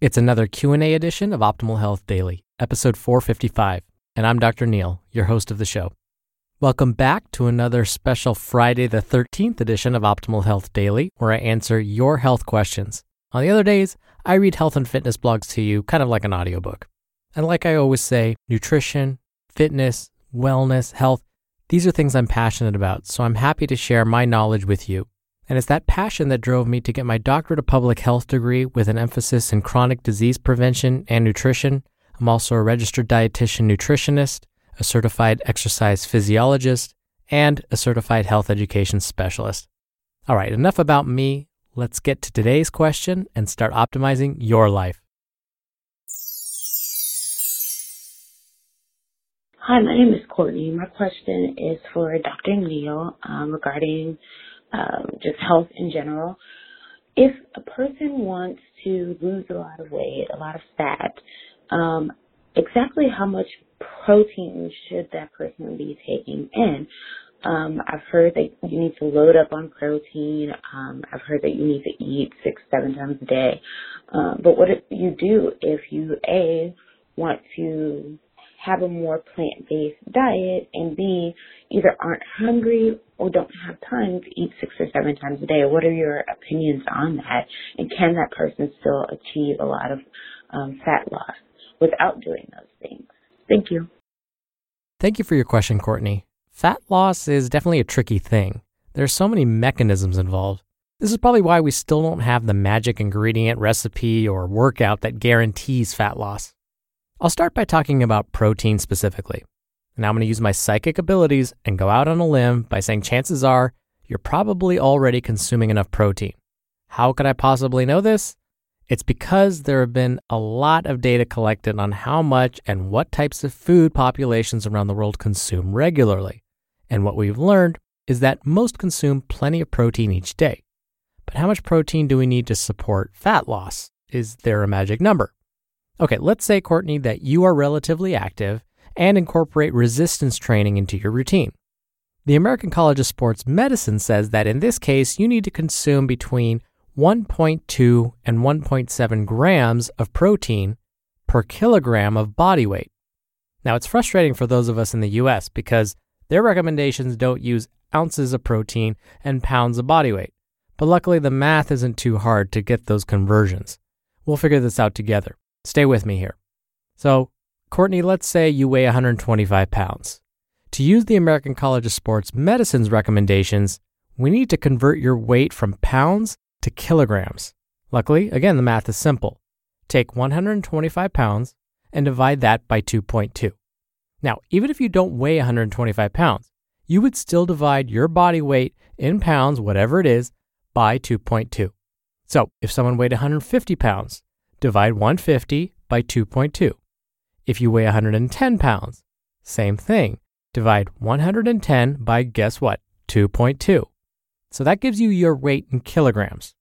It's another Q&A edition of Optimal Health Daily, episode 455, and I'm Dr. Neal, your host of the show. Welcome back to another special Friday the 13th edition of Optimal Health Daily, where I answer your health questions. On the other days, I read health and fitness blogs to you, kind of like an audiobook. And like I always say, nutrition, fitness, wellness, health, these are things I'm passionate about, so I'm happy to share my knowledge with you. And it's that passion that drove me to get my doctorate of public health degree with an emphasis in chronic disease prevention and nutrition. I'm also a registered dietitian nutritionist, a certified exercise physiologist, and a certified health education specialist. All right, enough about me. Let's get to today's question and start optimizing your life. Hi, my name is Courtney. My question is for Dr. Neal um, regarding um, just health in general. If a person wants to lose a lot of weight, a lot of fat, um, exactly how much protein should that person be taking in? Um, I've heard that you need to load up on protein. Um, I've heard that you need to eat six, seven times a day. Um, but what you do if you a want to have a more plant-based diet and b either aren't hungry or don't have time to eat six or seven times a day. What are your opinions on that? And can that person still achieve a lot of um, fat loss without doing those things? Thank you. Thank you for your question, Courtney. Fat loss is definitely a tricky thing. There are so many mechanisms involved. This is probably why we still don't have the magic ingredient, recipe, or workout that guarantees fat loss. I'll start by talking about protein specifically. Now I'm going to use my psychic abilities and go out on a limb by saying chances are you're probably already consuming enough protein. How could I possibly know this? It's because there have been a lot of data collected on how much and what types of food populations around the world consume regularly. And what we've learned is that most consume plenty of protein each day. But how much protein do we need to support fat loss? Is there a magic number? Okay, let's say, Courtney, that you are relatively active and incorporate resistance training into your routine. The American College of Sports Medicine says that in this case, you need to consume between 1.2 and 1.7 grams of protein per kilogram of body weight. Now, it's frustrating for those of us in the US because their recommendations don't use ounces of protein and pounds of body weight. But luckily, the math isn't too hard to get those conversions. We'll figure this out together. Stay with me here. So, Courtney, let's say you weigh 125 pounds. To use the American College of Sports Medicine's recommendations, we need to convert your weight from pounds to kilograms. Luckily, again, the math is simple. Take 125 pounds and divide that by 2.2. Now, even if you don't weigh 125 pounds, you would still divide your body weight in pounds, whatever it is, by 2.2. So if someone weighed 150 pounds, divide 150 by 2.2. If you weigh 110 pounds, same thing. Divide 110 by guess what? 2.2. So that gives you your weight in kilograms.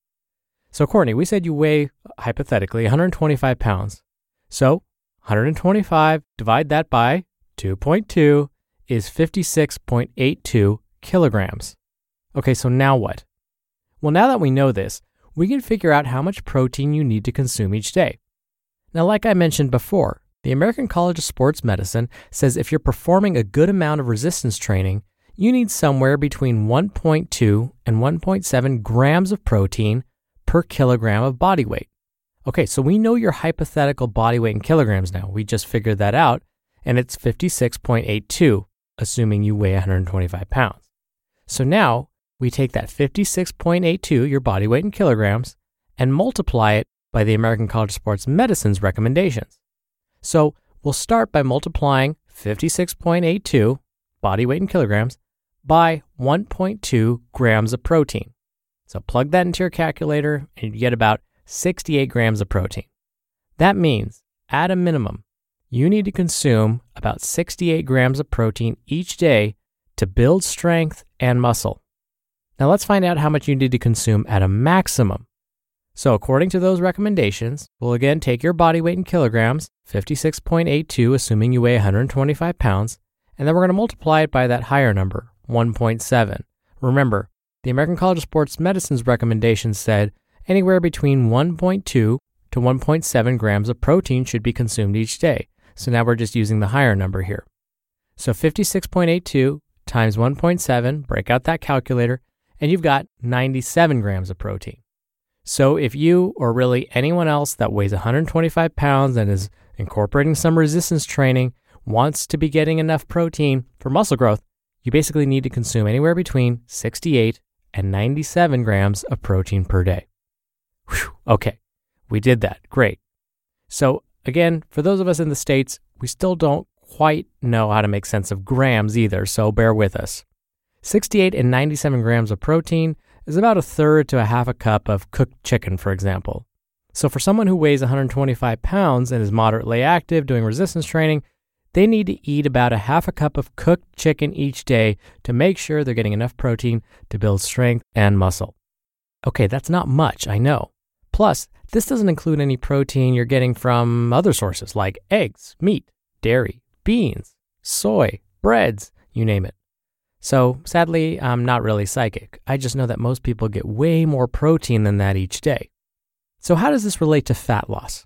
So, Courtney, we said you weigh, hypothetically, 125 pounds. So, 125, divide that by 2.2 is 56.82 kilograms. Okay, so now what? Well, now that we know this, we can figure out how much protein you need to consume each day. Now, like I mentioned before, the American College of Sports Medicine says if you're performing a good amount of resistance training, you need somewhere between 1.2 and 1.7 grams of protein per kilogram of body weight. Okay, so we know your hypothetical body weight in kilograms now. We just figured that out, and it's 56.82, assuming you weigh 125 pounds. So now we take that 56.82, your body weight in kilograms, and multiply it by the American College of Sports Medicine's recommendations. So we'll start by multiplying 56.82, body weight in kilograms, by 1.2 grams of protein. So plug that into your calculator and you get about 68 grams of protein. That means, at a minimum, you need to consume about 68 grams of protein each day to build strength and muscle. Now let's find out how much you need to consume at a maximum. So, according to those recommendations, we'll again take your body weight in kilograms, 56.82, assuming you weigh 125 pounds, and then we're going to multiply it by that higher number, 1.7. Remember, the American College of Sports Medicine's recommendations said anywhere between 1.2 to 1.7 grams of protein should be consumed each day. So now we're just using the higher number here. So 56.82 times 1.7, break out that calculator, and you've got 97 grams of protein. So if you or really anyone else that weighs 125 pounds and is incorporating some resistance training wants to be getting enough protein for muscle growth, you basically need to consume anywhere between 68 and 97 grams of protein per day. Whew, okay, we did that. Great. So, again, for those of us in the States, we still don't quite know how to make sense of grams either, so bear with us. 68 and 97 grams of protein is about a third to a half a cup of cooked chicken, for example. So, for someone who weighs 125 pounds and is moderately active doing resistance training, they need to eat about a half a cup of cooked chicken each day to make sure they're getting enough protein to build strength and muscle. Okay, that's not much, I know. Plus, this doesn't include any protein you're getting from other sources like eggs, meat, dairy, beans, soy, breads, you name it. So, sadly, I'm not really psychic. I just know that most people get way more protein than that each day. So, how does this relate to fat loss?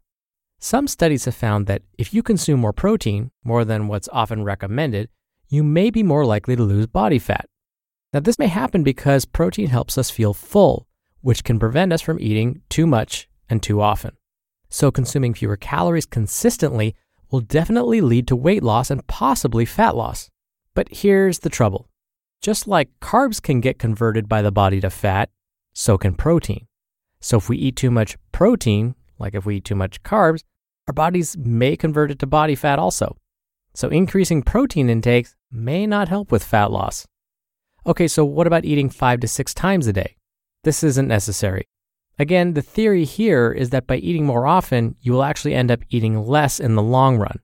Some studies have found that if you consume more protein, more than what's often recommended, you may be more likely to lose body fat. Now, this may happen because protein helps us feel full, which can prevent us from eating too much and too often. So, consuming fewer calories consistently will definitely lead to weight loss and possibly fat loss. But here's the trouble just like carbs can get converted by the body to fat, so can protein. So, if we eat too much protein, like if we eat too much carbs, our bodies may convert it to body fat also. So increasing protein intakes may not help with fat loss. Okay, so what about eating five to six times a day? This isn't necessary. Again, the theory here is that by eating more often, you will actually end up eating less in the long run.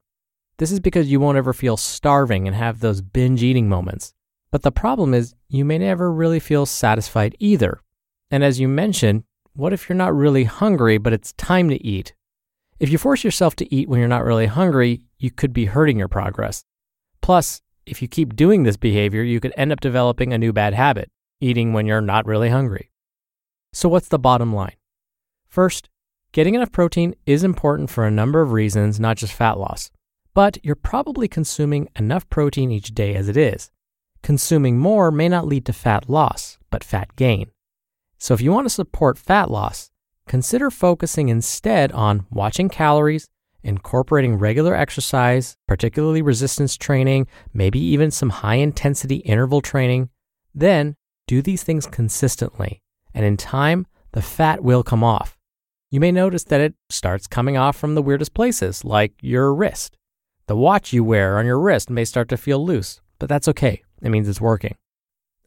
This is because you won't ever feel starving and have those binge eating moments. But the problem is, you may never really feel satisfied either. And as you mentioned, what if you're not really hungry, but it's time to eat? If you force yourself to eat when you're not really hungry, you could be hurting your progress. Plus, if you keep doing this behavior, you could end up developing a new bad habit, eating when you're not really hungry. So, what's the bottom line? First, getting enough protein is important for a number of reasons, not just fat loss. But you're probably consuming enough protein each day as it is. Consuming more may not lead to fat loss, but fat gain. So, if you want to support fat loss, consider focusing instead on watching calories, incorporating regular exercise, particularly resistance training, maybe even some high intensity interval training. Then do these things consistently, and in time, the fat will come off. You may notice that it starts coming off from the weirdest places, like your wrist. The watch you wear on your wrist may start to feel loose, but that's okay. It means it's working.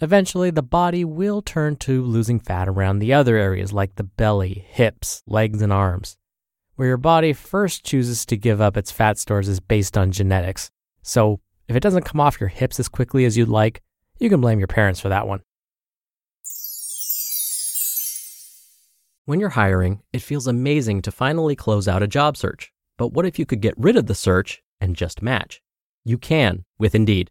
Eventually, the body will turn to losing fat around the other areas like the belly, hips, legs, and arms. Where your body first chooses to give up its fat stores is based on genetics. So, if it doesn't come off your hips as quickly as you'd like, you can blame your parents for that one. When you're hiring, it feels amazing to finally close out a job search. But what if you could get rid of the search and just match? You can with Indeed.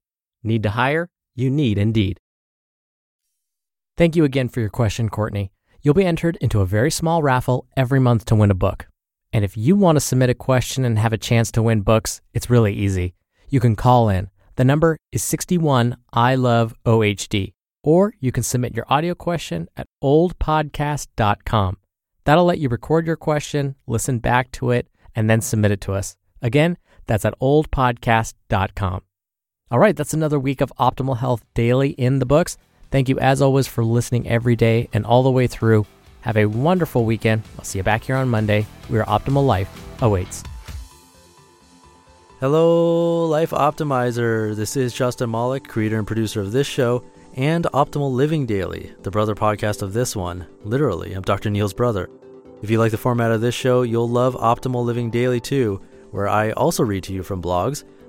Need to hire? You need Indeed. Thank you again for your question, Courtney. You'll be entered into a very small raffle every month to win a book. And if you want to submit a question and have a chance to win books, it's really easy. You can call in the number is 61 I love OHD, or you can submit your audio question at oldpodcast.com. That'll let you record your question, listen back to it, and then submit it to us. Again, that's at oldpodcast.com. All right, that's another week of Optimal Health Daily in the books. Thank you, as always, for listening every day and all the way through. Have a wonderful weekend. I'll see you back here on Monday where Optimal Life awaits. Hello, Life Optimizer. This is Justin Malik, creator and producer of this show and Optimal Living Daily, the brother podcast of this one. Literally, I'm Dr. Neal's brother. If you like the format of this show, you'll love Optimal Living Daily too, where I also read to you from blogs,